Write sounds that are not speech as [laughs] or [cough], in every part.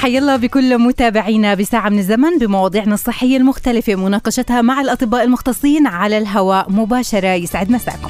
حي الله بكل متابعينا بساعة من الزمن بمواضيعنا الصحية المختلفة مناقشتها مع الأطباء المختصين على الهواء مباشرة. يسعد مساكم.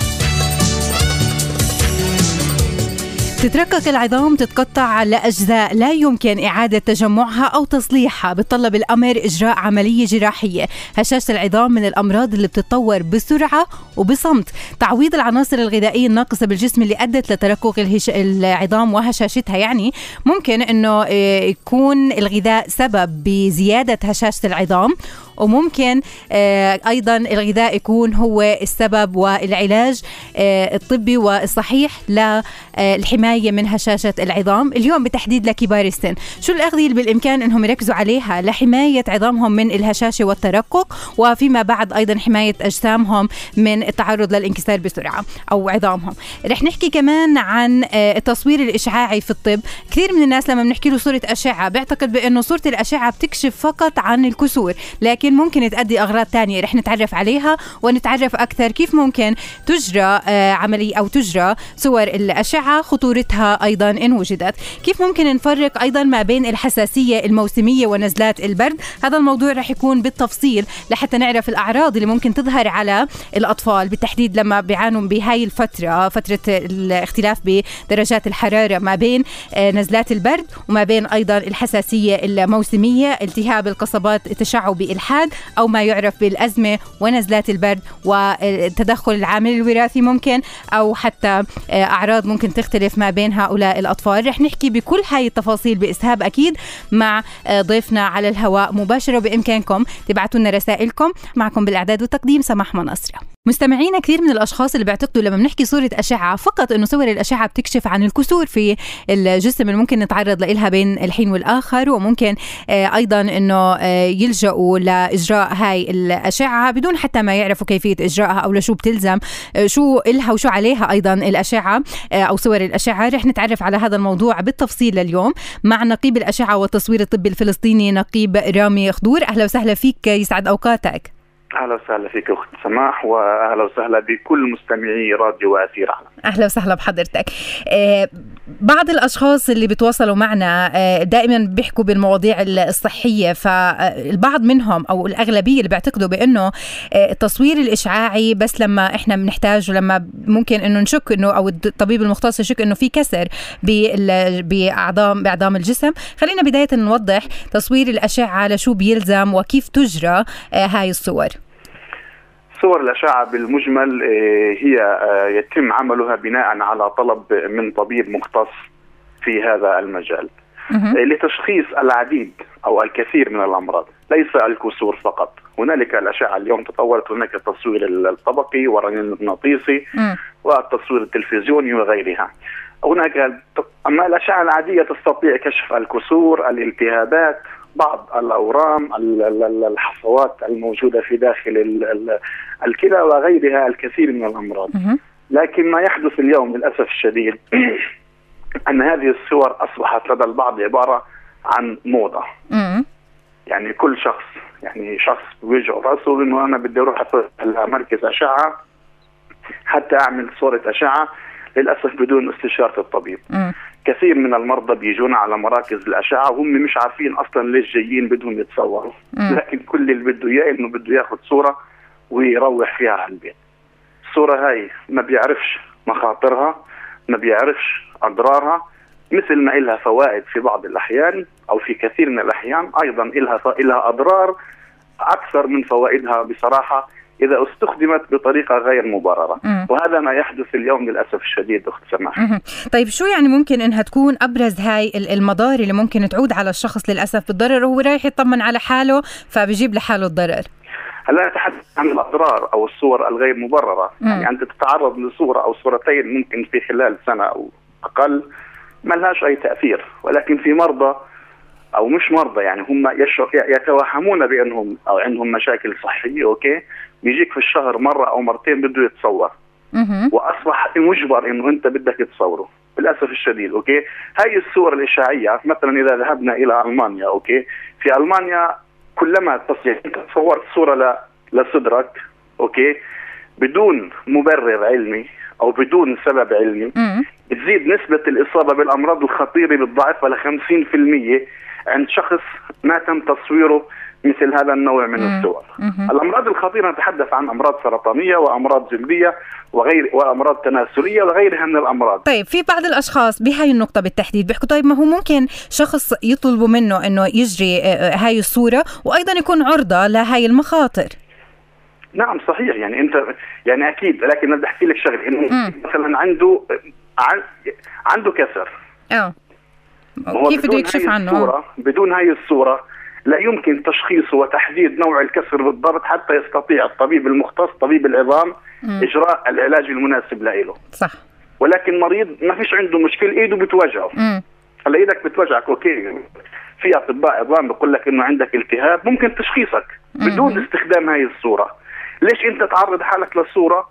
تتركك العظام تتقطع لأجزاء لا يمكن إعادة تجمعها أو تصليحها. بتطلب الأمر إجراء عملية جراحية. هشاشة العظام من الأمراض اللي بتتطور بسرعة وبصمت. تعويض العناصر الغذائية الناقصة بالجسم اللي أدت لتركك الهش... العظام وهشاشتها يعني ممكن أنه آه، يكون الغذاء سبب بزيادة هشاشة العظام. وممكن آه، أيضا الغذاء يكون هو السبب والعلاج آه، الطبي والصحيح للحمايه من هشاشه العظام اليوم بتحديد لكبار السن. شو الأغذية اللي بالإمكان إنهم يركزوا عليها؟ لحماية عظامهم من الهشاشة والترقق وفيما بعد أيضا حماية أجسامهم من التعرض للانكسار بسرعة أو عظامهم. رح نحكي كمان عن آه، التصوير الإشعاعي في الطب. كثير من الناس لما بنحكي له صورة أشعة بيعتقد بأنه صورة الأشعة بتكشف فقط عن الكسور لكن لكن ممكن تؤدي أغراض تانية رح نتعرف عليها ونتعرف أكثر كيف ممكن تجرى آه، عملية أو تجرى صور الأشعة خطورتها أيضا إن وجدت. كيف ممكن نفرق أيضا ما بين الحساسية الموسمية ونزلات البرد؟ هذا الموضوع رح يكون بالتفصيل لحتى نعرف الأعراض اللي ممكن تظهر على الأطفال بالتحديد لما بيعانوا بهاي الفترة فترة الاختلاف بدرجات الحرارة ما بين آه، نزلات البرد وما بين أيضا الحساسية الموسمية التهاب القصبات تشعبي الحاد الإجهاد أو ما يعرف بالأزمة ونزلات البرد والتدخل العامل الوراثي ممكن أو حتى آه، أعراض ممكن تختلف ما بين هؤلاء الأطفال. رح نحكي بكل هاي التفاصيل بإسهاب أكيد مع آه، ضيفنا على الهواء مباشرة. بإمكانكم تبعتوا لنا رسائلكم. معكم بالإعداد والتقديم سماح منصرة مستمعينا كثير من الأشخاص اللي بيعتقدوا لما بنحكي صورة أشعة فقط إنه صور الأشعة بتكشف عن الكسور في الجسم اللي ممكن نتعرض لها بين الحين والآخر وممكن آه، أيضا إنه آه، يلجأوا لإجراء هاي الأشعة بدون حتى ما يعرفوا كيفية إجراءها أو لشو بتلزم آه، شو إلها وشو عليها أيضا الأشعة أو صور الأشعة. رح نتعرف على هذا الموضوع بالتفصيل اليوم مع نقيب الأشعة والتصوير الطبي الفلسطيني نقيب رامي خضور. أهلا وسهلا فيك يسعد أوقاتك. أهلا وسهلا فيك أخت سماح وأهلا وسهلا بكل مستمعي راديو وأثير أهلا وسهلا بحضرتك. آه بعض الأشخاص اللي بتواصلوا معنا آه دائما بيحكوا بالمواضيع الصحية فالبعض منهم أو الأغلبية اللي بيعتقدوا بأنه آه التصوير الإشعاعي بس لما إحنا بنحتاج ولما ممكن إنه نشك إنه أو الطبيب المختص يشك إنه في كسر باعضام باعضام الجسم. خلينا بداية نوضح تصوير الأشعة لشو بيلزم وكيف تجرى هاي الصور. صور الأشعة بالمجمل آه، هي آه، يتم عملها بناء على طلب من طبيب مختص في هذا المجال. آه، لتشخيص العديد أو الكثير من الأمراض ليس الكسور فقط. هنالك الأشعة اليوم تطورت هناك التصوير الطبقي والرنين المغناطيسي والتصوير التلفزيوني وغيرها. هناك أما الأشعة العادية تستطيع كشف الكسور الالتهابات بعض الأورام الحصوات الموجودة في داخل الكلى وغيرها الكثير من الأمراض. لكن ما يحدث اليوم للأسف الشديد [clears throat] أن هذه الصور أصبحت لدى البعض عبارة عن موضة. يعني كل شخص يعني شخص بوجهه رأسه انه أنا بدي أروح مركز أشعة حتى أعمل صورة أشعة للأسف بدون استشارة الطبيب. كثير من المرضى بيجونا على مراكز الأشعة وهم مش عارفين أصلا ليش جايين بدهم يتصوروا. لكن كل اللي بده إياه إنه بده ياخذ صورة ويروح فيها على البيت. الصورة هاي ما بيعرفش مخاطرها ما بيعرفش أضرارها مثل ما إلها فوائد في بعض الأحيان أو في كثير من الأحيان أيضا إلها إلها أضرار أكثر من فوائدها بصراحة. إذا استخدمت بطريقة غير مبررة. مم. وهذا ما يحدث اليوم للأسف الشديد أخت سماح طيب شو يعني ممكن إنها تكون أبرز هاي المضار اللي ممكن تعود على الشخص للأسف بالضرر وهو رايح يطمن على حاله فبيجيب لحاله الضرر؟ هلا نتحدث عن الأضرار أو الصور الغير مبررة. مم. يعني أنت تتعرض لصورة أو صورتين ممكن في خلال سنة أو أقل ما لهاش أي تأثير. ولكن في مرضى أو مش مرضى يعني هم يتوهمون بأنهم أو عندهم مشاكل صحية أوكي؟ بيجيك في الشهر مرة أو مرتين بده يتصور. وأصبح مجبر إنه أنت بدك تصوره. للأسف الشديد أوكي؟ هاي الصور الإشاعية مثلا إذا ذهبنا إلى ألمانيا أوكي؟ في ألمانيا كلما تصير أنت تصورت صورة لصدرك أوكي؟ بدون مبرر علمي أو بدون سبب علمي تزيد نسبة الإصابة بالأمراض الخطيرة بالضعف ل 50% عند شخص ما تم تصويره مثل هذا النوع من الصور. الأمراض الخطيرة نتحدث عن أمراض سرطانية وأمراض جلدية وغير وأمراض تناسلية وغيرها من الأمراض. طيب في بعض الأشخاص بهاي النقطة بالتحديد بيحكوا طيب ما هو ممكن شخص يطلبوا منه إنه يجري آه، آه، هاي الصورة وأيضا يكون عرضة لهاي المخاطر؟ نعم صحيح. يعني انت يعني أكيد لكن بدي أحكي لك شغلة. إنه مثلا عنده عنده كسر. آه. كيف بده يكشف عنه؟ الصورة بدون هاي الصورة لا يمكن تشخيصه وتحديد نوع الكسر بالضبط حتى يستطيع الطبيب المختص طبيب العظام مم. إجراء العلاج المناسب له صح. ولكن مريض ما فيش عنده مشكلة إيده بتوجعه. هلا إيدك بتوجعك أوكي في أطباء عظام بقول لك إنه عندك التهاب ممكن تشخيصك بدون مم. استخدام هاي الصورة. ليش أنت تعرض حالك للصورة؟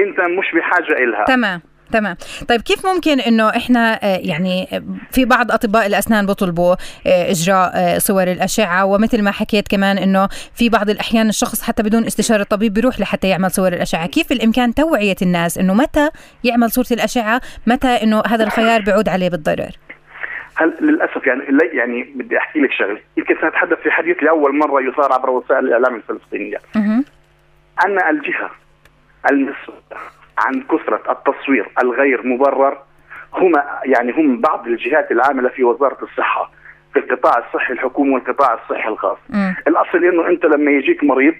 أنت مش بحاجة إلها. تمام. تمام. طيب كيف ممكن إنه إحنا آه، يعني آه، في بعض أطباء الأسنان بيطلبوا آه، إجراء صور الأشعة؟ ومثل ما حكيت كمان إنه في بعض الأحيان الشخص حتى بدون استشارة الطبيب بيروح لحتى يعمل صور الأشعة. كيف الإمكان توعية الناس إنه متى يعمل صورة الأشعة؟ متى إنه هذا الخيار بيعود عليه بالضرر؟ هل للأسف يعني يعني بدي أحكي لك شغلة. يمكن سنتحدث في حديث لأول مرة يثار عبر وسائل الإعلام الفلسطينية. ان الجهة المسؤولة عن كثرة التصوير الغير مبرر هم يعني هم بعض الجهات العاملة في وزارة الصحة في القطاع الصحي الحكومي والقطاع الصحي الخاص. م. الأصل إنه أنت لما يجيك مريض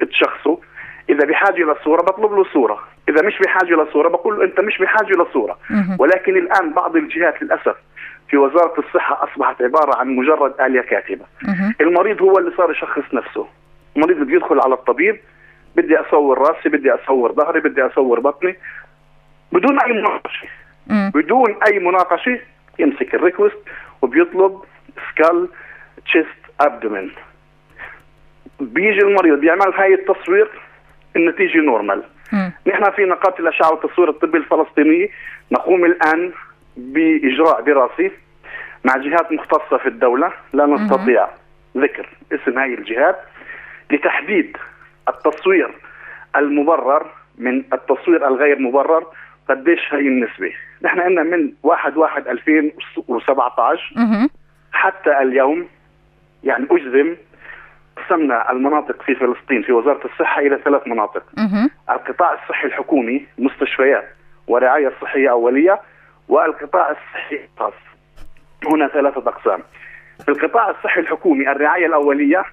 تشخصه إذا بحاجة لصورة بطلب له صورة إذا مش بحاجة لصورة بقول له أنت مش بحاجة لصورة ولكن الآن بعض الجهات للأسف في وزارة الصحة أصبحت عبارة عن مجرد آلية كاتبة. المريض هو اللي صار يشخص نفسه. المريض بيدخل على الطبيب بدي أصور راسي بدي أصور ظهري بدي أصور بطني. بدون أي مناقشة. بدون أي مناقشة يمسك ال request وبيطلب skull chest abdomen. بيجي المريض بيعمل هاي التصوير النتيجة نورمال. نحن في نقابه الأشعة والتصوير الطبي الفلسطينية. نقوم الآن بإجراء دراسي مع جهات مختصة في الدولة. لا نستطيع ذكر اسم هاي الجهات لتحديد التصوير المبرر من التصوير الغير مبرر قديش هي النسبة؟ نحن عندنا من 1 1 2017 حتى اليوم يعني أجزم قسمنا المناطق في فلسطين في وزارة الصحة إلى ثلاث مناطق. القطاع الصحي الحكومي مستشفيات ورعاية صحية أولية والقطاع الصحي الخاص. هنا ثلاثة أقسام. في القطاع الصحي الحكومي الرعاية الأولية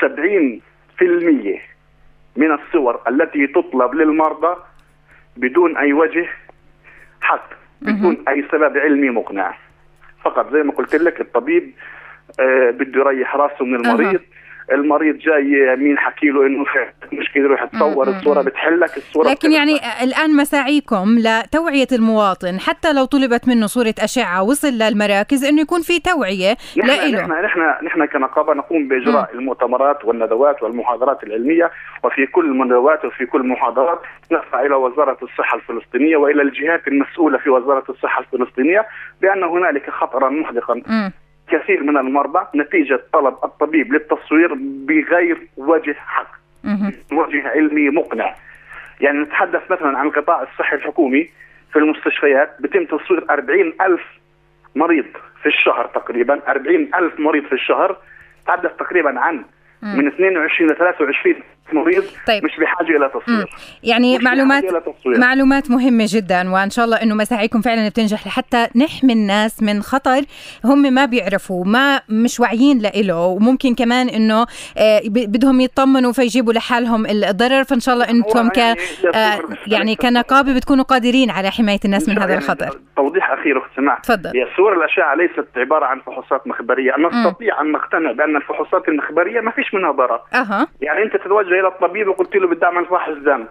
70% من الصور التي تطلب للمرضى بدون أي وجه حق بدون أي سبب علمي مقنع. فقط زي ما قلت لك الطبيب آه بده يريح راسه من المريض المريض جاي مين حكي له إنه مشكلة يروح تصور الصورة بتحلك الصورة لكن يعني الآن مساعيكم لتوعية المواطن حتى لو طلبت منه صورة أشعة وصل للمراكز إنه يكون في توعية نحن نحن نحن نحن كنقابة نقوم بإجراء م. المؤتمرات والندوات والمحاضرات العلمية وفي كل الندوات وفي كل المحاضرات نرفع إلى وزارة الصحة الفلسطينية وإلى الجهات المسؤولة في وزارة الصحة الفلسطينية بأن هنالك خطرا محدقا م. كثير من المرضى نتيجة طلب الطبيب للتصوير بغير وجه حق وجه علمي مقنع. يعني نتحدث مثلا عن القطاع الصحي الحكومي في المستشفيات بتم تصوير أربعين ألف مريض في الشهر تقريبا أربعين ألف مريض في الشهر. تحدث تقريبا عن من 22 ل 23 مريض طيب. مش بحاجة إلى تصوير. يعني معلومات تصوير. معلومات مهمة جدا وإن شاء الله إنه مساعيكم فعلا بتنجح لحتى نحمي الناس من خطر هم ما بيعرفوا ما مش واعيين له وممكن كمان إنه آه بدهم يطمنوا فيجيبوا لحالهم الضرر فإن شاء الله أنتم ك يعني, آه يعني كنقابة بتكونوا قادرين على حماية الناس من هذا الخطر. توضيح أخير اخت سماح. تفضل. هي صور الأشعة ليست عبارة عن فحوصات مخبرية. نستطيع أن نقتنع بأن الفحوصات المخبرية ما فيش منها ضرر. أه. يعني أنت تتوجه إلى الطبيب وقلت له بدي أعمل فحص دم.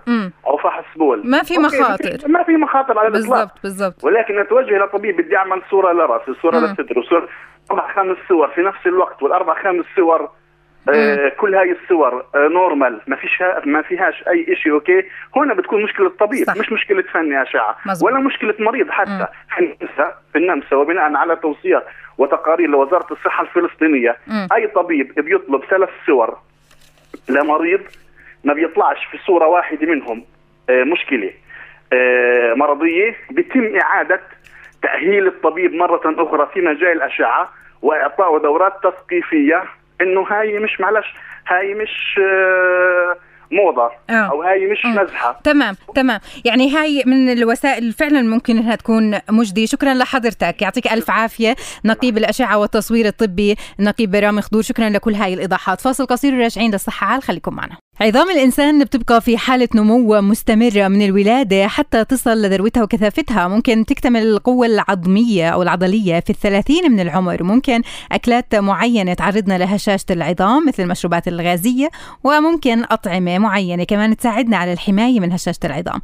أو فحص بول ما في مخاطر ما في مخاطر على الإطلاق بالضبط بالضبط ولكن أتوجه إلى طبيب بدي أعمل صورة لرأس صوره. للصدر وصور أربع خمس صور في نفس الوقت والأربع خمس صور آه كل هاي الصور آه normal ما فيش ما فيهاش أي شيء okay هنا بتكون مشكلة طبيب صح. مش مشكلة فني اشعه. ولا مشكلة مريض. حتى النمسا في النمسا وبناء على توصيات وتقارير لوزارة الصحة الفلسطينية مم. أي طبيب بيطلب ثلاث صور لمريض ما بيطلعش في صورة واحدة منهم. آه، مشكلة. آه، مرضية بيتم إعادة تأهيل الطبيب مرة أخرى في مجال الأشعة واعطائه دورات تثقيفية. إنه هاي مش معلش هاي مش آه، موضة آه. أو هاي مش مم. مزحة. تمام تمام. يعني هاي من الوسائل فعلا ممكن إنها تكون مجدية. شكرا لحضرتك. يعطيك ألف عافية. نقيب الأشعة والتصوير الطبي نقيب رامي خضور شكرا لكل هاي الإيضاحات. فاصل قصير وراجعين للصحة عال. خليكم معنا. عظام الإنسان بتبقى في حالة نمو مستمرة من الولادة حتى تصل لذروتها وكثافتها. ممكن تكتمل القوة العظمية أو العضلية في الثلاثين من العمر. ممكن أكلات معينة تعرضنا لهشاشة العظام مثل المشروبات الغازية وممكن أطعمة معينة كمان تساعدنا على الحماية من هشاشة العظام.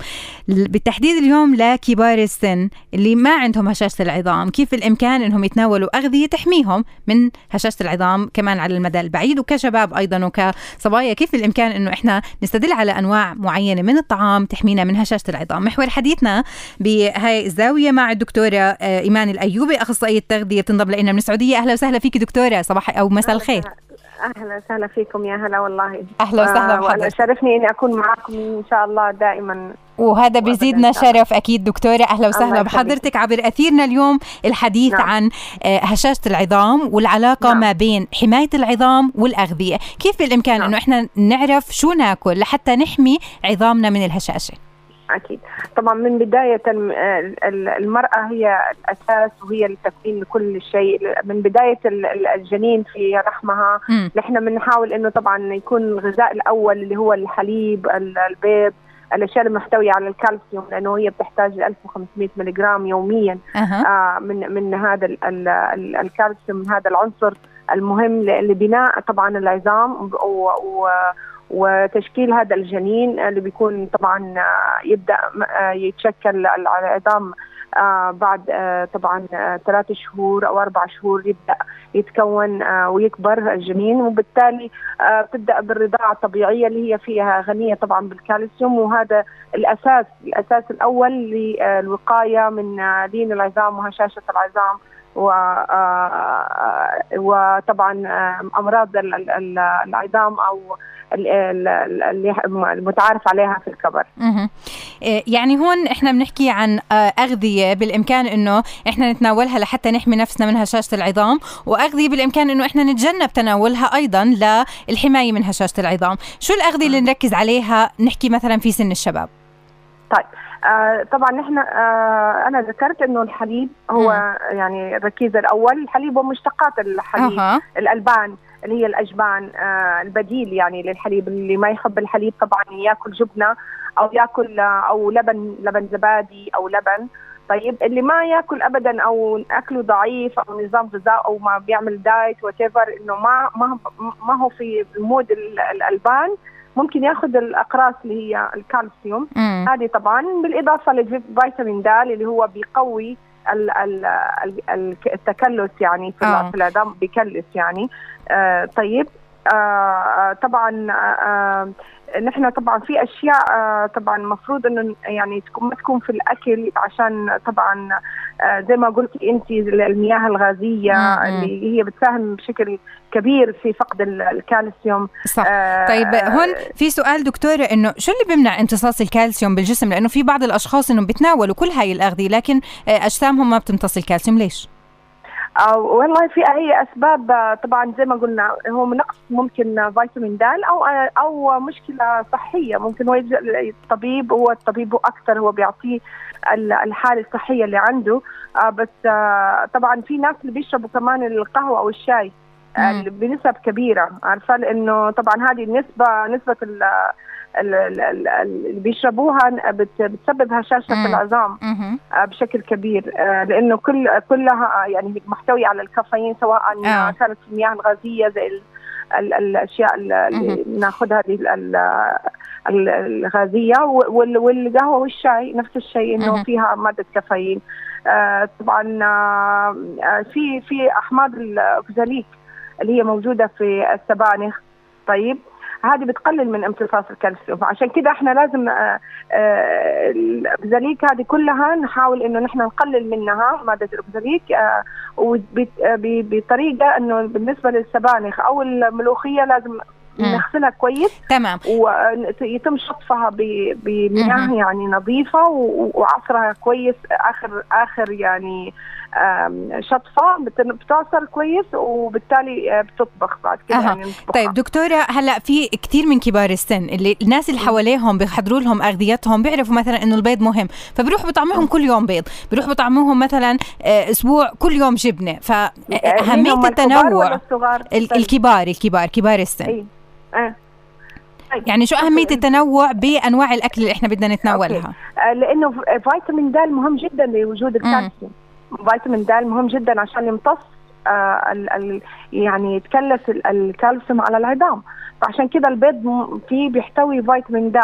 بالتحديد اليوم لكبار السن اللي ما عندهم هشاشة العظام كيف الإمكان أنهم يتناولوا أغذية تحميهم من هشاشة العظام كمان على المدى البعيد؟ وكشباب أيضا وكصبايا كيف الإمكان أنه إحنا نستدل على أنواع معينة من الطعام تحمينا من هشاشة العظام. محور حديثنا بهاي الزاوية مع الدكتورة آه، إيمان الأيوبي أخصائية تغذية تنضم لنا من السعودية. أهلا وسهلا فيك دكتورة. صباح أو مساء الخير. أهلا وسهلا فيكم. يا هلا والله. أهلا وسهلا آه، بحضرتك شرفني إني أكون معكم إن شاء الله دائما. وهذا بيزيدنا. شرف أكيد دكتورة أهلا وسهلا بحضرتك عبر أثيرنا اليوم الحديث نعم. عن آه، هشاشة العظام والعلاقة نعم. ما بين حماية العظام والأغذية كيف بالإمكان نعم. إنه إحنا نعرف شو ناكل لحتى نحمي عظامنا من الهشاشة أكيد طبعا من بداية ال- المرأة هي الأساس وهي التكوين لكل شيء من بداية ال- ال- الجنين في رحمها. نحن بنحاول إنه طبعا يكون الغذاء الأول اللي هو الحليب ال- البيض الأشياء المحتوية على الكالسيوم لأنه هي بتحتاج 1500 ملغ يوميا. أها. آه، من من هذا ال- ال- ال- الكالسيوم من هذا العنصر المهم لبناء طبعا العظام و- و- وتشكيل هذا الجنين اللي بيكون طبعا آه، يبدأ آه، يتشكل ال- العظام بعد آه، طبعا آه، ثلاث شهور أو أربع شهور يبدأ يتكون آه، ويكبر الجنين وبالتالي آه، بتبدا بالرضاعة الطبيعية اللي هي فيها غنية طبعا بالكالسيوم وهذا الأساس الأساس الأول للوقاية من آه، لين العظام وهشاشه العظام و آه، وطبعا آه، أمراض ال- ال- ال- العظام أو المتعارف عليها في الكبر. إيه، يعني هون إحنا بنحكي عن آه، أغذية بالإمكان إنه إحنا نتناولها لحتى نحمي نفسنا من هشاشه العظام وأغذية بالإمكان إنه إحنا نتجنب تناولها أيضا للحماية من هشاشه العظام. شو الأغذية اللي نركز عليها نحكي مثلا في سن الشباب؟ آه طبعا نحن آه أنا ذكرت إنه الحليب هو يعني الركيزه الأول. الحليب ومشتقات الحليب أها. الألبان. اللي هي الاجبان آه البديل يعني للحليب اللي ما يحب الحليب طبعا يأكل جبنة أو يأكل آه أو لبن لبن زبادي أو لبن طيب اللي ما يأكل ابدا أو أكله ضعيف أو نظام غذاء أو ما بيعمل diet وات إنه ما ما ما هو في مود ال- الألبان ممكن يأخذ الأقراص اللي هي الكالسيوم. هذه طبعا بالإضافة لفيتامين د اللي هو بيقوي التكلس يعني في آه. في العظام بيكلس يعني آه طيب آه آه، طبعا آه آه، نحن طبعا في أشياء آه طبعا المفروض إنه يعني تكون ما تكون في الأكل عشان طبعا آه زي ما قلتي انت المياه الغازية مم. اللي هي بتساهم بشكل كبير في فقد ال- الكالسيوم صح آه طيب هون في سؤال دكتورة إنه شو اللي بيمنع امتصاص الكالسيوم بالجسم لأنه في بعض الأشخاص انهم بيتناولوا كل هاي الأغذية لكن آه، أجسامهم ما بتمتص الكالسيوم ليش؟ أو والله في هي أسباب طبعا زي ما قلنا هو نقص ممكن فيتامين د أو أو مشكلة صحية ممكن هو يلجأ للطبيب هو الطبيب هو أكثر هو بيعطيه ال- الحالة الصحية اللي عنده. بس طبعا في ناس اللي بيشربوا كمان القهوة أو الشاي بنسب كبيرة عارفة؟ لأنه طبعا هذه النسبة نسبة اللي بيشربوها بت- بتسبب هشاشه. في العظام. آه، بشكل كبير آه، لأنه كل كلها آه، يعني محتويه على الكافيين سواء. كانت المياه الغازية زي ال- الأشياء اللي ناخذها هذه الغازية والقهوة والشاي نفس الشيء إنه فيها مادة كافيين طبعا في في أحماض الأوكزاليك اللي هي موجودة في السبانخ طيب هذه بتقلل من امتصاص الكالسيوم. فعشان كده إحنا لازم آه، آه، الاوكزاليك هذه كلها نحاول إنه نحن نقلل منها مادة الاوكزاليك آه، بطريقة إنه بالنسبة للسبانخ أو الملوخية لازم نغسلها كويس تمام. ويتم شطفها بمياه يعني نظيفة وعصرها كويس آخر آخر يعني شطفة بتعصر كويس وبالتالي آه، بتطبخ بعد كده أه. يعني طيب دكتورة هلأ في كثير من كبار السن اللي الناس اللي حواليهم بيحضروا لهم أغذيتهم بيعرفوا مثلا إنه البيض مهم فبيروحوا بطعمهم كل يوم بيض بيروحوا بطعمهم مثلا آه، أسبوع كل يوم جبنة فاهميه التنوع الكبار الكبار كبار السن أي. أه. طيب. يعني شو أهمية التنوع بأنواع الأكل اللي إحنا بدنا نتناولها؟ آه لأنه فيتامين د مهم جدا لوجود الكالسيوم فيتامين د مهم جدا عشان يمتص آه ال ال يعني يتكلس الكالسيوم على العظام. فعشان كده البيض فيه بيحتوي فيتامين د.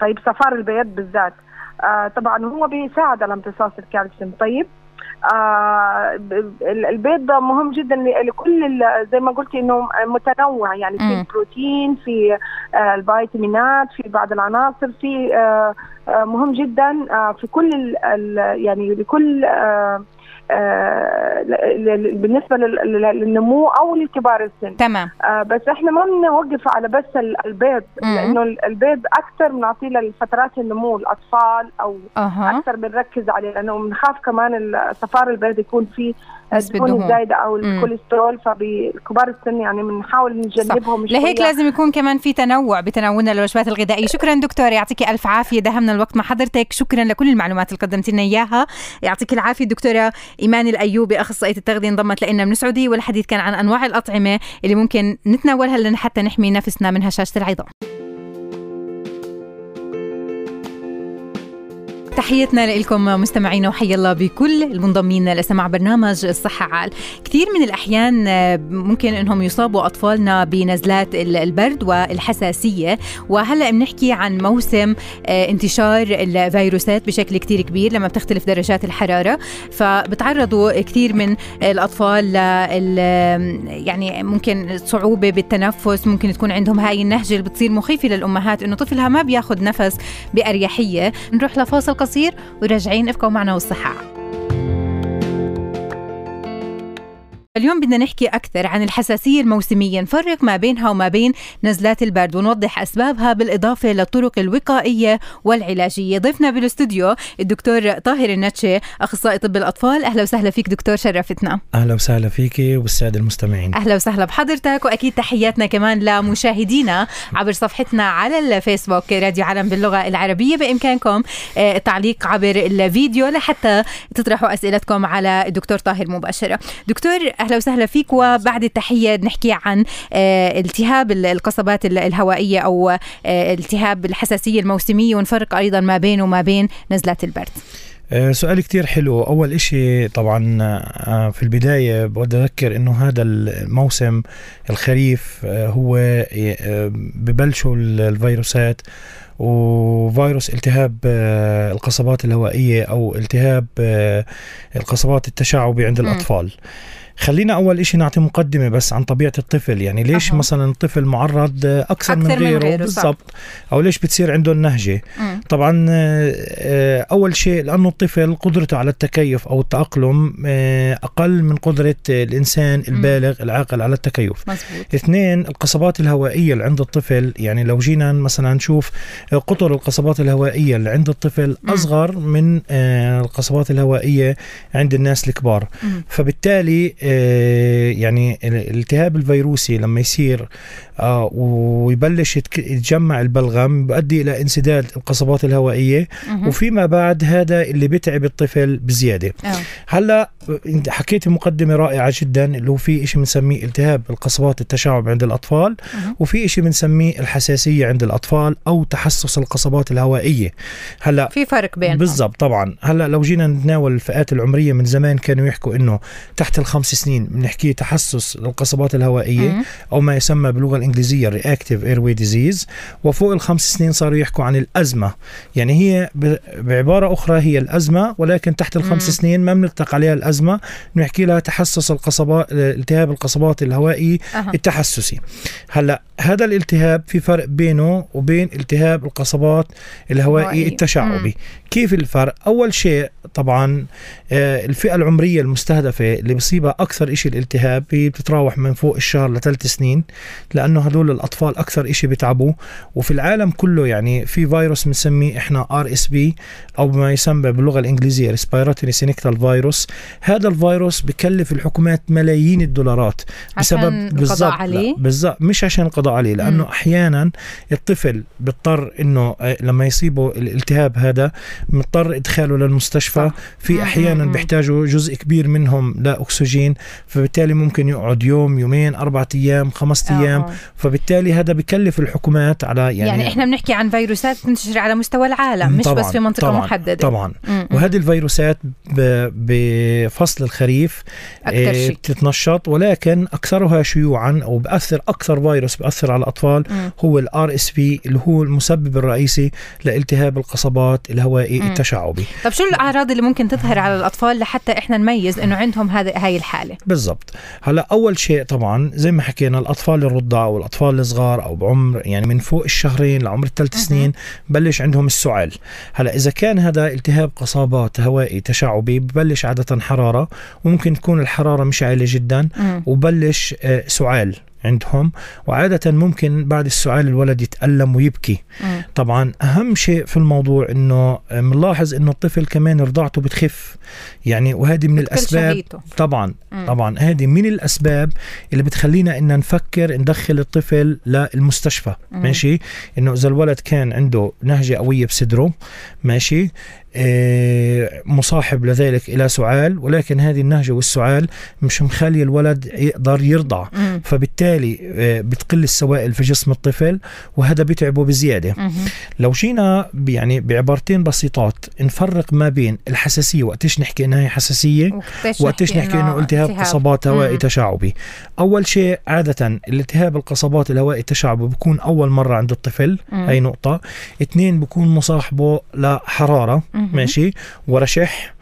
طيب صفار البيض بالذات. آه طبعا هو بيساعد على امتصاص الكالسيوم. طيب آه البيض مهم جدا لكل زي ما قلتي إنه متنوع يعني في البروتين في آه الفيتامينات في بعض العناصر في آه آه مهم جدا آه في كل يعني لكل آه، بالنسبة للنمو أو لكبار السن. تمام. آه بس إحنا ما بنوقف على بس البيض لأنه البيض أكثر بنعطيه لفترات النمو الأطفال أو أه. أكثر بنركز عليه لأنه بنخاف كمان صفار البيض يكون فيه الدهون الزايدة أو الكوليسترول فبكبار السن يعني بنحاول نجنبهم لهيك لازم يكون كمان في تنوع بتناولنا للوجبات الغذائية. شكرا دكتور يعطيك ألف عافية. دهمنا الوقت مع حضرتك. شكرا لكل المعلومات اللي قدمت لنا إياها. يعطيك العافية دكتورة إيمان الأيوبي اخصائيه التغذية انضمت لنا من السعودية والحديث كان عن أنواع الأطعمة اللي ممكن نتناولها لحتى نحمي نفسنا من هشاشة العظام. تحياتنا لكم مستمعينا وحيا الله بكل المنضمين لسماع برنامج الصحة عال. كثير من الأحيان آه، ممكن أنهم يصابوا أطفالنا بنزلات البرد والحساسية. وهلأ بنحكي عن موسم آه، انتشار الفيروسات بشكل كثير كبير لما بتختلف درجات الحرارة. فبتعرضوا كثير من الأطفال يعني ممكن صعوبة بالتنفس ممكن تكون عندهم هاي النهجة اللي بتصير مخيفة للأمهات أنه طفلها ما بياخذ نفس بأريحية. نروح لفاصل قصير وراجعين ابقوا معنا والصحة. اليوم بدنا نحكي أكثر عن الحساسية الموسمية. نفرق ما بينها وما بين نزلات البرد ونوضح أسبابها بالإضافة للطرق الوقائية والعلاجية. ضيفنا بالاستوديو الدكتور طاهر النتشي أخصائي طب الأطفال. أهلا وسهلا فيك دكتور شرفتنا. أهلا وسهلا فيك والسادة المستمعين. أهلا وسهلا بحضرتك وأكيد تحياتنا كمان لمشاهدينا عبر صفحتنا على الفيسبوك راديو علم باللغة العربية. بإمكانكم التعليق آه، عبر الفيديو لحتى تطرحوا أسئلتكم على الدكتور طاهر مباشرة. دكتور أهلا وسهلا فيك. وبعد التحية نحكي عن آه، التهاب القصبات الهوائية أو آه، التهاب الحساسية الموسمية ونفرق أيضا ما بينه وما بين نزلات البرد. آه، سؤال كتير حلو. أول إشي طبعا في البداية بدي أذكر إنه هذا الموسم الخريف هو ببلشوا الفيروسات. وفيروس التهاب القصبات الهوائية أو التهاب القصبات التشعبي عند الأطفال. خلينا أول شيء نعطي مقدمة بس عن طبيعة الطفل يعني ليش أه. مثلا الطفل معرض أكثر, أكثر من غيره, غيره بالضبط أو ليش بتصير عنده النهجه مم. طبعا آه، أول شيء لأنه الطفل قدرته على التكيف أو التأقلم آه، أقل من قدرة الإنسان البالغ مم. العاقل على التكيف مزبوط. اثنين القصبات الهوائية اللي عند الطفل يعني لو جينا مثلا نشوف قطر القصبات الهوائية اللي عند الطفل. أصغر من آه، القصبات الهوائية عند الناس الكبار مم. فبالتالي آه، يعني الالتهاب الفيروسي لما يصير آه ويبلش يتجمع البلغم بيؤدي إلى انسداد القصبات الهوائية وفيما بعد هذا اللي بيتعب الطفل بزيادة أوه. هلأ حكيت مقدمة رائعة جدا اللي هو في شيء بنسميه التهاب القصبات التشعب عند الأطفال. وفي شيء بنسميه الحساسية عند الأطفال أو تحسس القصبات الهوائية هلأ في فرق بينهم بالضبط طبعا هلأ لو جينا نتناول الفئات العمرية من زمان كانوا يحكوا إنه تحت الخمس سنين بنحكي تحسس للقصبات الهوائية. أو ما يسمى باللغة الانجليزيه reactive airway disease وفوق الخمس سنين صاروا يحكوا عن الأزمة. يعني هي بعبارة أخرى هي الأزمة ولكن تحت الخمس مم. سنين ما بنطلق عليها الأزمة بنحكي لها تحسس القصبات التهاب القصبات الهوائي أه. التحسسي. هلا هذا الالتهاب في فرق بينه وبين التهاب القصبات الهوائي التشعبي. كيف الفرق؟ أول شيء طبعا آه، الفئة العمرية المستهدفة اللي بصيبها أكثر شيء الالتهاب هي بتتراوح من فوق الشهر لثلاث سنين لأنه هدول الأطفال أكثر شيء بيتعبوا وفي العالم كله يعني في فيروس بنسميه إحنا RSV أو ما يسمى باللغة الإنجليزية respiratory syncytial virus هذا الفيروس بكلف الحكومات ملايين الدولارات بسبب القضاء عليه؟ بالضبط مش عشان القضاء عليه لأنه م. أحيانا الطفل بيضطر إنه آه، لما يصيبه الالتهاب هذا مضطر إدخاله للمستشفى. في أحيانا بيحتاجوا جزء كبير منهم لاكسجين فبالتالي ممكن يقعد يوم يومين أربعة أيام خمسة آه. أيام. فبالتالي هذا بكلف الحكومات على يعني يعني إحنا بنحكي عن فيروسات تنتشر على مستوى العالم مش طبعًا بس في منطقة طبعًا محددة. طبعا. وهذه الفيروسات بفصل الخريف أكثر شيء. بتتنشط ولكن أكثرها شيوعا أو بأثر أكثر فيروس بأثر على الأطفال. هو ال RSV اللي هو المسبب الرئيسي لالتهاب القصبات الهوائي التشعبي. طب شو الأعراض اللي ممكن تظهر على الأطفال لحتى إحنا نميز إنه عندهم هذه هاي الحالة؟ بالضبط. هلا أول شيء طبعا زي ما حكينا الأطفال الرضع والاطفال الصغار أو بعمر يعني من فوق الشهرين لعمر الثلاث سنين بلش عندهم السعال. هلأ إذا كان هذا التهاب قصبات هوائي تشعبي ببلش عادة حرارة وممكن تكون الحرارة مش عالية جدا وبلش آه، سعال. عندهم وعادة ممكن بعد السؤال الولد يتألم ويبكي مم. طبعا أهم شيء في الموضوع أنه بنلاحظ أنه الطفل كمان رضاعته بتخف يعني وهذه من الأسباب شهيته. طبعا مم. طبعا هذه من الأسباب اللي بتخلينا أن نفكر ندخل الطفل للمستشفى مم. ماشي أنه إذا الولد كان عنده نهجة قوية بصدره ماشي آه، مصاحب لذلك إلى سعال ولكن هذه النهجة والسعال مش مخلي الولد يقدر يرضع مم. فبالتالي آه، بتقل السوائل في جسم الطفل وهذا بيتعبه بزيادة. مم. لو جينا يعني بعبارتين بسيطات نفرق ما بين الحساسية وقتش نحكي إنها حساسية وقتش نحكي إنه التهاب قصبات هوائي تشعبي. أول شيء عادة الالتهاب القصبات الهوائي التشعبي بيكون أول مرة عند الطفل مم. هي نقطة. اثنين بيكون مصاحبه لحرارة. ماشي؟ ورشح.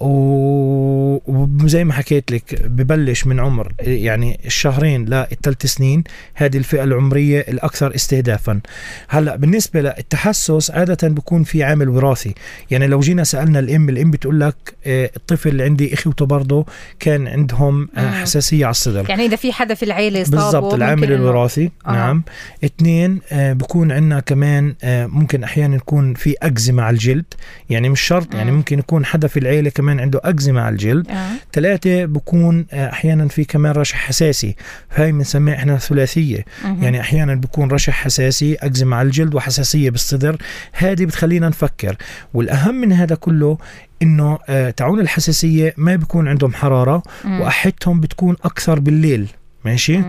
وزي ما حكيت لك ببلش من عمر يعني الشهرين للثلاث سنين هذه الفئة العمرية الأكثر استهدافا. هلأ بالنسبة للتحسس عادة بيكون في عامل وراثي. يعني لو جينا سألنا الأم الأم بتقول لك آه، الطفل اللي عندي إخوته برضه كان عندهم آه، حساسية على الصدر. يعني إذا في حدا في العيلة بالضبط العامل الوراثي آه. نعم. اثنين بكون عندنا كمان ممكن أحيانا يكون في أكزيما على الجلد. يعني مش شرط يعني ممكن يكون حدا في العيلة كمان كمان عنده أكزيما على الجلد. آه. ثلاثة بكون آه، أحيانا في كمان رشح حساسي. هاي بنسميها إحنا ثلاثية. آه. يعني أحيانا بكون رشح حساسي أكزيما على الجلد وحساسية بالصدر هذه بتخلينا نفكر. والأهم من هذا كله إنه آه تعون الحساسية ما بيكون عندهم حرارة واحتهم بتكون أكثر بالليل. ماشي؟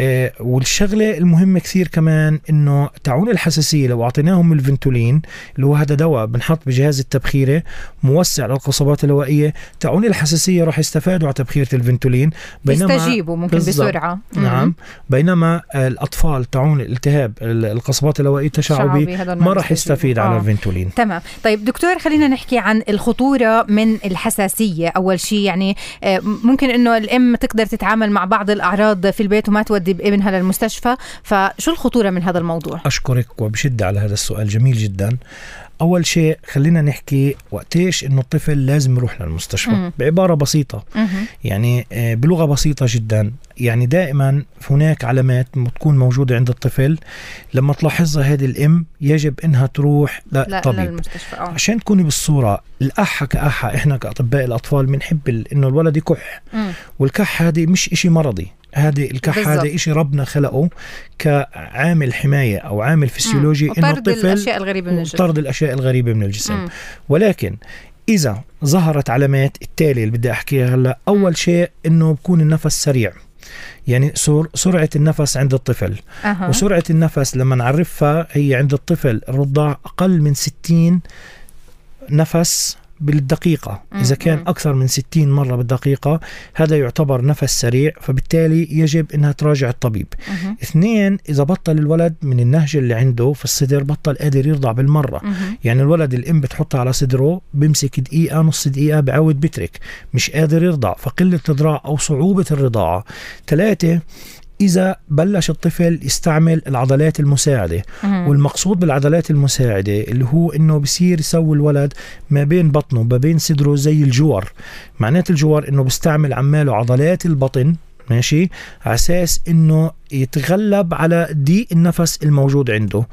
آه والشغلة المهمة كثير كمان إنه تعون الحساسية لو أعطيناهم الفنتولين اللي هو هذا دواء بنحط بجهاز التبخيرة موسع للقصبات الهوائية تعون الحساسية راح يستفادوا على تبخيرة الفنتولين. بينما يستجيبوا ممكن بسرعة. نعم. بينما الأطفال تعون التهاب القصبات الهوائية التشعبي ما راح يستفيد آه. على الفنتولين. تمام. طيب دكتور خلينا نحكي عن الخطورة من الحساسية. أول شيء يعني آه، ممكن إنه الام تقدر تتعامل مع بعض الأعراض الاعراض في البيت وما تودي ابنها للمستشفى فشو الخطورة من هذا الموضوع أشكرك وبشدة على هذا السؤال جميل جدا أول شيء خلينا نحكي وقتيش إنه الطفل لازم يروح للمستشفى مم. بعبارة بسيطة مم. يعني آه، بلغة بسيطة جدا يعني دائما هناك علامات تكون موجودة عند الطفل لما تلاحظها هذه الأم يجب إنها تروح للطبيب للمستشفى أوه. عشان تكوني بالصورة الاحا كاحا إحنا كأطباء الأطفال بنحب إنه الولد يكح مم. والكح هذه مش إشي مرضي هذه الكح هذا شيء ربنا خلقه كعامل حماية أو عامل فسيولوجي إنه الطفل الأشياء الغريبة من الجسم. طرد الأشياء الغريبة من الجسم. مم. ولكن إذا ظهرت علامات التالي اللي بدي أحكيها هلأ أول شيء إنه بكون النفس سريع. يعني سرعة النفس عند الطفل. أه. وسرعة النفس لما نعرفها هي عند الطفل الرضاع أقل من 60 نفس بالدقيقة. إذا كان أكثر من 60 مرة بالدقيقة هذا يعتبر نفس سريع فبالتالي يجب أنها تراجع الطبيب. اثنين إذا بطل الولد من النهجة اللي عنده في الصدر بطل قادر يرضع بالمرة. يعني الولد الأم بتحطها على صدره بمسك دقيقة نص دقيقة بعود بترك. مش قادر يرضع فقلة الرضاعة أو صعوبة الرضاعة. ثلاثة إذا بلش الطفل يستعمل العضلات المساعدة. مم. والمقصود بالعضلات المساعدة اللي هو إنه بصير يسوي الولد ما بين بطنه ما بين صدره زي الجوار. معنات الجوار إنه بيستعمل عماله عضلات البطن ماشي؟ على أساس إنه يتغلب على ضيق النفس الموجود عنده.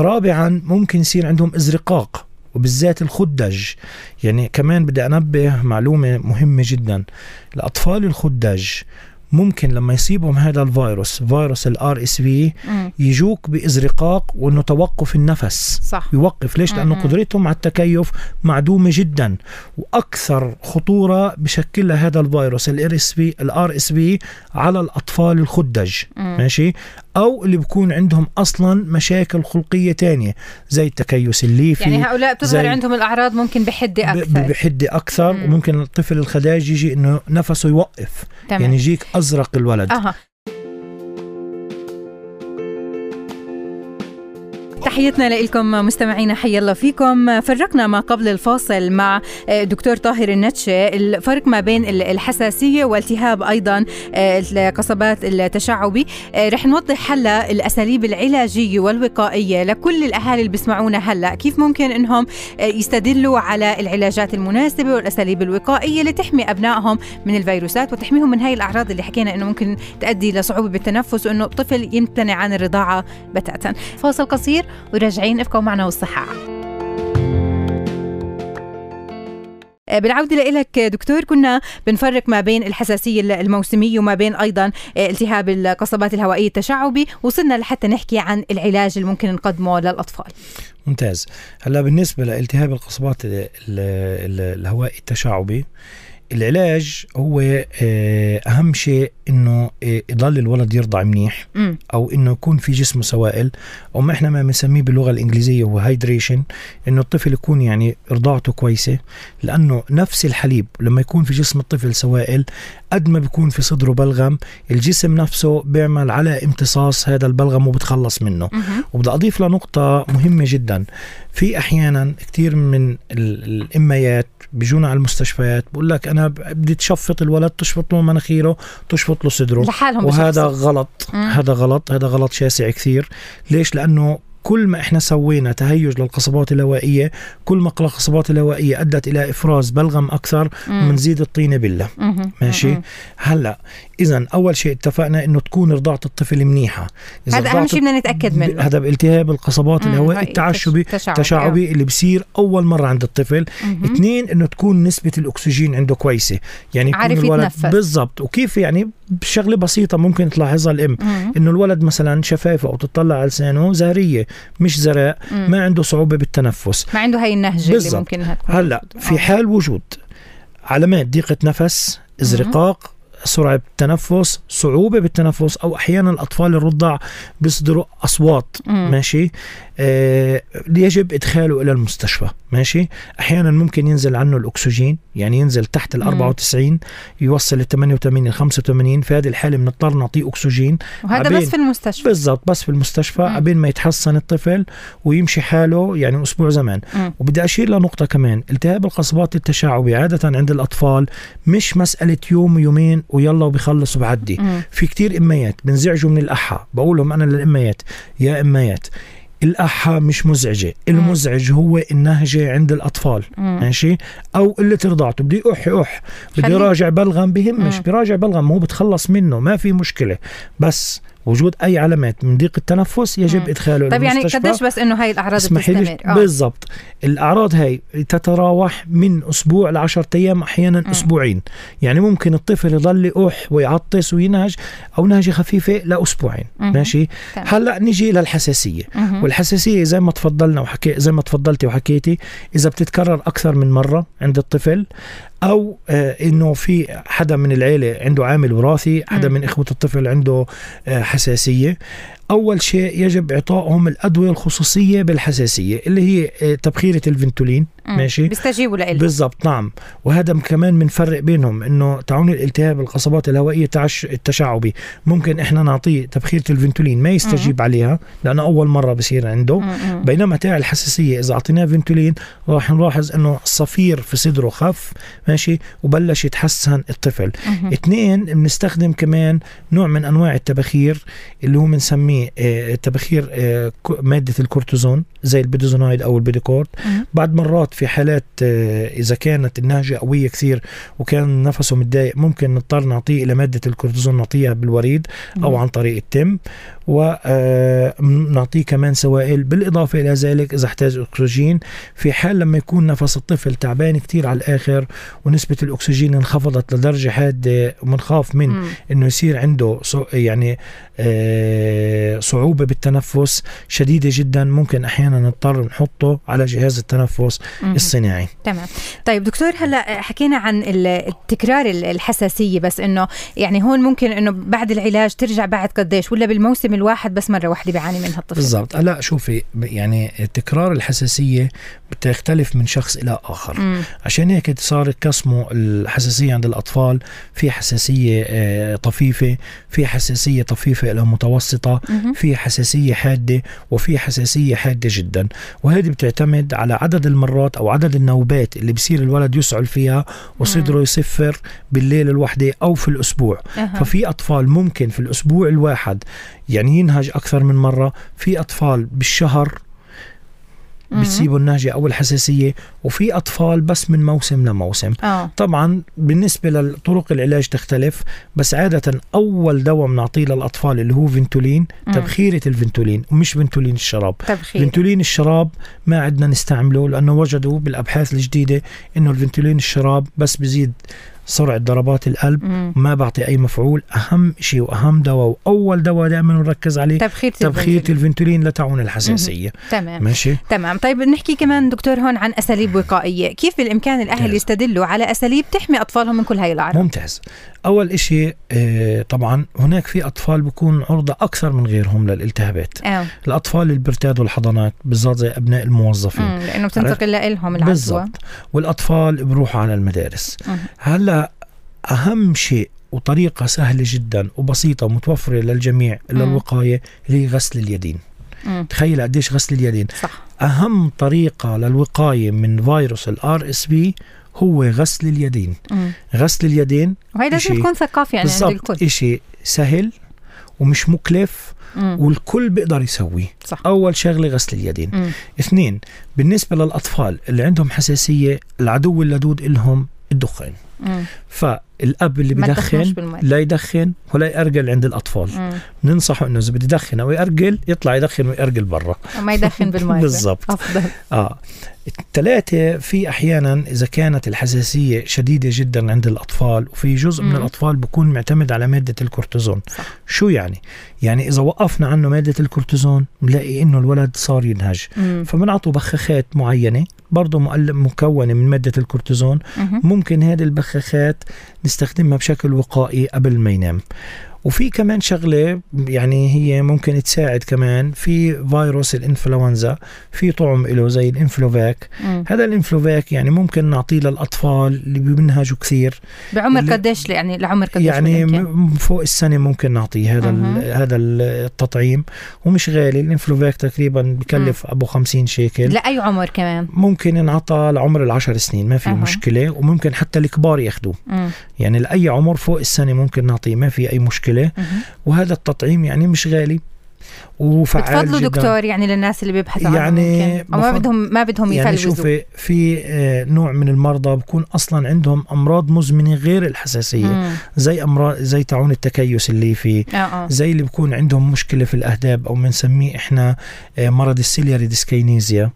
رابعا ممكن يصير عندهم إزرقاق وبالذات الخدج. يعني كمان بدي أنبه معلومة مهمة جدا. الأطفال الخدج ممكن لما يصيبهم هذا الفيروس فيروس ال RSV يجوك بإزرقاق وانه توقف النفس. صح. يوقف. ليش؟ لأنه قدرتهم على التكيف معدومة جدا. وأكثر خطورة بشكلها هذا الفيروس ال RSV ال RSV على الأطفال الخدج. مم. ماشي؟ أو اللي بكون عندهم أصلا مشاكل خلقية تانية زي التكيس الليفي يعني هؤلاء بتظهر عندهم الأعراض ممكن بحدة أكثر بحدة أكثر مم. وممكن الطفل الخداج يجي إنه نفسه يوقف تمام. يعني يجيك أزرق الولد أه. تحيتنا لكم مستمعينا حي الله فيكم. فرقنا ما قبل الفاصل مع آه، دكتور طاهر النتشة الفرق ما بين الحساسية والتهاب أيضا آه، القصبات التشعبي. آه، رح نوضح هلأ الأساليب العلاجية والوقائية لكل الأهالي اللي بيسمعونا هلأ. كيف ممكن إنهم يستدلوا على العلاجات المناسبة والأساليب الوقائية لتحمي أبنائهم من الفيروسات وتحميهم من هاي الأعراض اللي حكينا إنه ممكن تؤدي لصعوبة بالتنفس وإنه الطفل يمتنع عن الرضاعة بتاتا. فاصل قصير. وراجعين ابقوا معنا والصحة. آه، بالعودة لك دكتور كنا بنفرق ما بين الحساسية الموسمية وما بين أيضا آه، التهاب القصبات الهوائية التشعبي وصلنا لحتى نحكي عن العلاج اللي ممكن نقدمه للأطفال. ممتاز. هلأ بالنسبة لالتهاب القصبات الهوائي التشعبي العلاج هو آه، أهم شيء إنه آه، يضل الولد يرضع منيح أو إنه يكون في جسمه سوائل. أو ما إحنا ما بنسميه باللغة الإنجليزية هو هايدريشن إنه الطفل يكون يعني رضاعته كويسة. لأنه نفس الحليب لما يكون في جسم الطفل سوائل قد ما بيكون في صدره بلغم الجسم نفسه بيعمل على امتصاص هذا البلغم وبتخلص منه. وبدي أضيف لنقطة مهمة جدا. في أحيانا كثير من الإميات بيجونا على المستشفيات بقول لك أنا بدي تشفط الولد تشفط له مناخيره تشفط له صدره. لحالهم وهذا غلط. مم. هذا غلط. هذا غلط شاسع كثير. ليش؟ لأنه كل ما إحنا سوينا تهيج للقصبات الهوائية كل ما القصبات الهوائية أدت إلى إفراز بلغم أكثر ومنزيد الطينه بلة. ماشي؟ هلأ اذا أول شيء اتفقنا إنه تكون رضاعة الطفل منيحة. هذا أهم شيء بدنا نتأكد منه. هذا بالتهاب القصبات الهوائية التعشبي التشعبي اللي بصير أول مرة عند الطفل. اثنين إنه تكون نسبة الأكسجين عنده كويسة. يعني يكون عارف الولد بالضبط. وكيف يعني؟ بشغلة بسيطة ممكن تلاحظها الأم. إنه الولد مثلا شفايفه أو تطلع على لسانه زهرية. مش زرق ما عنده صعوبة بالتنفس. ما عنده هاي النهجة بالزبط. اللي ممكن هلأ في حال وجود علامات ضيقة نفس إزرقاق سرعة التنفس صعوبة بالتنفس أو أحيانا الأطفال الرضع بيصدروا أصوات مم. ماشي؟ آه يجب إدخاله إلى المستشفى ماشي؟ أحيانا ممكن ينزل عنه الأكسجين يعني ينزل تحت ال 94 يوصل ل 88 ل 85 في هذه الحالة بنضطر نعطيه أكسجين وهذا بس في المستشفى. بالضبط بس في المستشفى عبين ما يتحسن الطفل ويمشي حاله يعني أسبوع زمان. مم. وبدي أشير لنقطة كمان التهاب القصبات التشعبي عادة عند الأطفال مش مسألة يوم ويومين ويلا وبيخلص وبعدي. في كتير إميات بنزعجوا من الأحا. بقول لهم أنا للإميات يا إميات الأحا مش مزعجة. المزعج هو النهجة عند الأطفال مم. ماشي؟ أو اللي ترضعته. بدي أح أح. بدي راجع بلغم بهمش براجع بلغم. هو بتخلص منه ما في مشكلة. بس وجود أي علامات من ضيق التنفس يجب مم. إدخاله طيب يعني قديش بس إنه هاي الأعراض بتستمر آه. بالضبط الأعراض هاي تتراوح من أسبوع ل 10 أيام أحيانا مم. أسبوعين يعني ممكن الطفل يضل يؤح ويعطس وينهج أو نهجة خفيفة لأسبوعين مم. ماشي تمام. هلأ نيجي للحساسيه مم. والحساسية زي ما تفضلنا وحكي زي ما تفضلتي وحكيتي إذا بتتكرر أكثر من مرة عند الطفل أو آه إنه في حدا من العيلة عنده عامل وراثي حدا من إخوة الطفل عنده آه حساسية. أول شيء يجب إعطائهم الأدوية الخصوصية بالحساسية اللي هي آه، تبخيرة الفنتولين. ماشي؟ بيستجيبوا له بالضبط نعم. وهذا كمان بنفرق بينهم إنه تعون الالتهاب القصبات الهوائية التشعبي. ممكن إحنا نعطيه تبخيره الفنتولين ما يستجيب مم. عليها لأنه أول مرة بصير عنده. مم. بينما تاع الحساسية إذا أعطيناه فنتولين راح نلاحظ إنه الصفير في صدره خف ماشي؟ وبلش يتحسن الطفل. اثنين بنستخدم كمان نوع من أنواع التبخير اللي هو بنسميه آه، تبخير آه، مادة الكورتيزون زي ال budesonide أو البيديكورت بعد مرات في حالات آه، إذا كانت النهجه قوية كثير وكان نفسه متضايق ممكن نضطر نعطيه إلى مادة الكورتيزون نعطيها بالوريد أو عن طريق التم ونعطيه كمان سوائل. بالإضافة إلى ذلك إذا احتاج أكسجين في حال لما يكون نفس الطفل تعبان كثير على الآخر ونسبة الأكسجين انخفضت لدرجة حادة ومنخاف من إنه يصير عنده يعني آه، صعوبة بالتنفس شديدة جدا ممكن أحيانا نضطر نحطه على جهاز التنفس. الصناعي. تمام. طيب دكتور هلا حكينا عن التكرار الحساسية بس إنه يعني هون ممكن إنه بعد العلاج ترجع بعد قديش؟ ولا بالموسم الواحد بس مرة واحدة بيعاني منها الطفل؟ بالضبط. لا شوفي يعني تكرار الحساسية بتختلف من شخص إلى آخر. مم. عشان هيك صار قسموا الحساسية عند الأطفال في حساسية آه، طفيفة في حساسية طفيفة إلى متوسطة في حساسية حادة وفي حساسية حادة جدا. وهذه بتعتمد على عدد المرات أو عدد النوبات اللي بصير الولد يسعل فيها وصدره يصفر بالليل الوحدة أو في الأسبوع. ففي أطفال ممكن في الأسبوع الواحد يعني ينهج أكثر من مرة في أطفال بالشهر بتصيبوا النهجة أو الحساسية وفي أطفال بس من موسم لموسم أوه. طبعا بالنسبة لطرق العلاج تختلف بس عادة أول دواء بنعطيه للأطفال اللي هو فنتولين مم. تبخيرة الفنتولين ومش فنتولين الشراب تبخير. فنتولين الشراب ما عندنا نستعمله لأنه وجدوا بالأبحاث الجديدة إنه الفنتولين الشراب بس بزيد سرعة ضربات القلب مم. ما بعطي أي مفعول. أهم شيء وأهم دواء وأول دواء دائما نركز عليه تبخير تبخير الفنتولين لتعون الحساسية. مم. تمام. ماشي؟ تمام. طيب نحكي كمان دكتور هون عن أساليب وقائية. كيف بالإمكان الأهل يستدلوا على أساليب تحمي أطفالهم من كل هاي الأعراض؟ ممتاز. أول شيء آه طبعا هناك في أطفال بيكون عرضة أكثر من غيرهم للالتهابات. أوه. الأطفال اللي بيرتادوا الحضانات بالذات زي أبناء الموظفين. مم. لأنه بتنتقل لهم العدوى بالضبط. والأطفال بيروحوا على المدارس. مم. هلأ أهم شيء وطريقة سهلة جدا وبسيطة ومتوفرة للجميع للوقايه اللي هي غسل اليدين. تخيل قديش غسل اليدين. صح. أهم طريقة للوقاية من فيروس ال RSV هو غسل اليدين. مم. غسل اليدين وهي لازم تكون ثقافة يعني عند الكل شيء سهل ومش مكلف مم. والكل بيقدر يسويه صح. أول شغلة غسل اليدين. مم. اثنين بالنسبة للأطفال اللي عندهم حساسية العدو اللدود لهم الدخان. مم. فالأب اللي بدخن لا يدخن ولا يأرجل عند الأطفال. ننصحه إنه إذا بده يدخن أو يأرجل يطلع يدخن ويأرجل برا. وما يدخن بالماء [laughs] بالضبط. أفضل. آه. الثلاثة في أحيانا إذا كانت الحساسية شديدة جدا عند الأطفال وفي جزء مم. من الأطفال بكون معتمد على مادة الكورتيزون صح. شو يعني؟ يعني إذا وقفنا عنه مادة الكورتيزون بنلاقي إنه الولد صار ينهج فبنعطوا بخاخات معينة برضه مكونة من مادة الكورتيزون مم. ممكن هذه البخاخات نستخدمها بشكل وقائي قبل ما ينام وفي كمان شغلة يعني هي ممكن تساعد كمان في فيروس الإنفلونزا في طعم له زي الإنفلوفاك. مم. هذا الإنفلوفاك يعني ممكن نعطيه للأطفال اللي بينهجوا كثير. بعمر قديش يعني لعمر قديش يعني فوق السنة ممكن نعطيه هذا هذا التطعيم. ومش غالي الإنفلوفاك تقريبا بكلف. أبو 50 شيكل. لأي عمر كمان؟ ممكن ينعطى لعمر العشر سنين ما في. مشكلة. وممكن حتى الكبار ياخذوه يعني لأي عمر فوق السنة ممكن نعطيه ما في أي مشكلة. مشكلة وهذا التطعيم يعني مش غالي. وفعال بتفضلوا جدا. دكتور يعني للناس اللي بيبحثوا يعني عنه أو ما بدهم ما بدهم يعني يفلوزوا شوفي في آه، نوع من المرضى بكون أصلا عندهم أمراض مزمنة غير الحساسية مم. زي امراض زي تعون التكيس اللي في آه آه. زي اللي بكون عندهم مشكلة في الأهداب أو بنسميه إحنا مرض السيلياري ديسكينيزيا.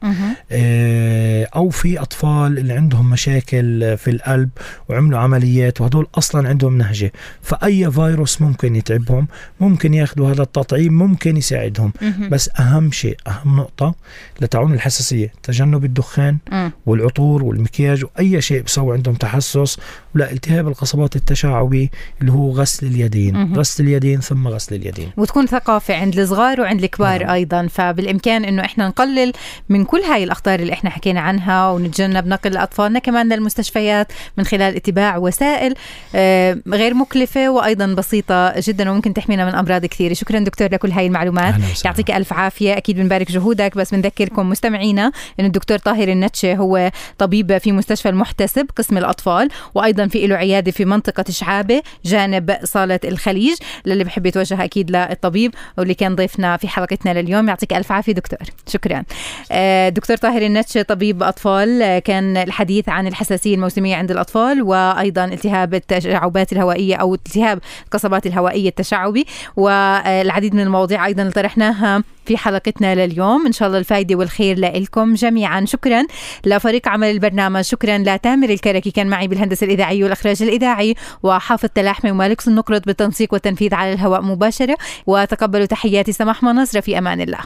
أو في أطفال اللي عندهم مشاكل في القلب وعملوا عمليات وهدول أصلا عندهم نهجة. فأي فيروس ممكن يتعبهم ممكن ياخذوا هذا التطعيم ممكن يساعد. بيساعدهم بس أهم شيء أهم نقطة لتعون الحساسية تجنب الدخان والعطور والمكياج وأي شيء بسوي عندهم تحسس ولا التهاب القصبات التشعبي اللي هو غسل اليدين. غسل اليدين ثم غسل اليدين. وتكون ثقافة عند الصغار وعند الكبار نعم. أيضا. فبالإمكان إنه إحنا نقلل من كل هاي الأخطار اللي إحنا حكينا عنها ونتجنب نقل أطفالنا كمان للمستشفيات من خلال اتباع وسائل آه، غير مكلفة وأيضا بسيطة جدا وممكن تحمينا من أمراض كثيرة. شكرا دكتور لكل هاي المعلومات. يعطيك ألف عافية. أكيد بنبارك جهودك بس بنذكركم مستمعينا انه الدكتور طاهر النتشه هو طبيب في مستشفى المحتسب قسم الأطفال وأيضا في له عيادة في منطقة شعابة جانب صالة الخليج للي بحب يتوجه أكيد للطبيب واللي كان ضيفنا في حلقتنا لليوم. يعطيك ألف عافية دكتور. شكرا. آه، دكتور طاهر النتشه طبيب أطفال آه، كان الحديث عن الحساسية الموسمية عند الأطفال وأيضا التهاب التشعبات الهوائية أو التهاب القصبات الهوائية التشعبي والعديد من المواضيع أيضا اللي طرحناها في حلقتنا لليوم. إن شاء الله الفائدة والخير لكم جميعا. شكرا لفريق عمل البرنامج. شكرا لتامر الكركي كان معي بالهندسة الإذاعية والإخراج الإذاعي وحافظ تلاحمي ومالك النقرط بالتنسيق والتنفيذ على الهواء مباشرة. وتقبلوا تحياتي سماح منصر في أمان الله.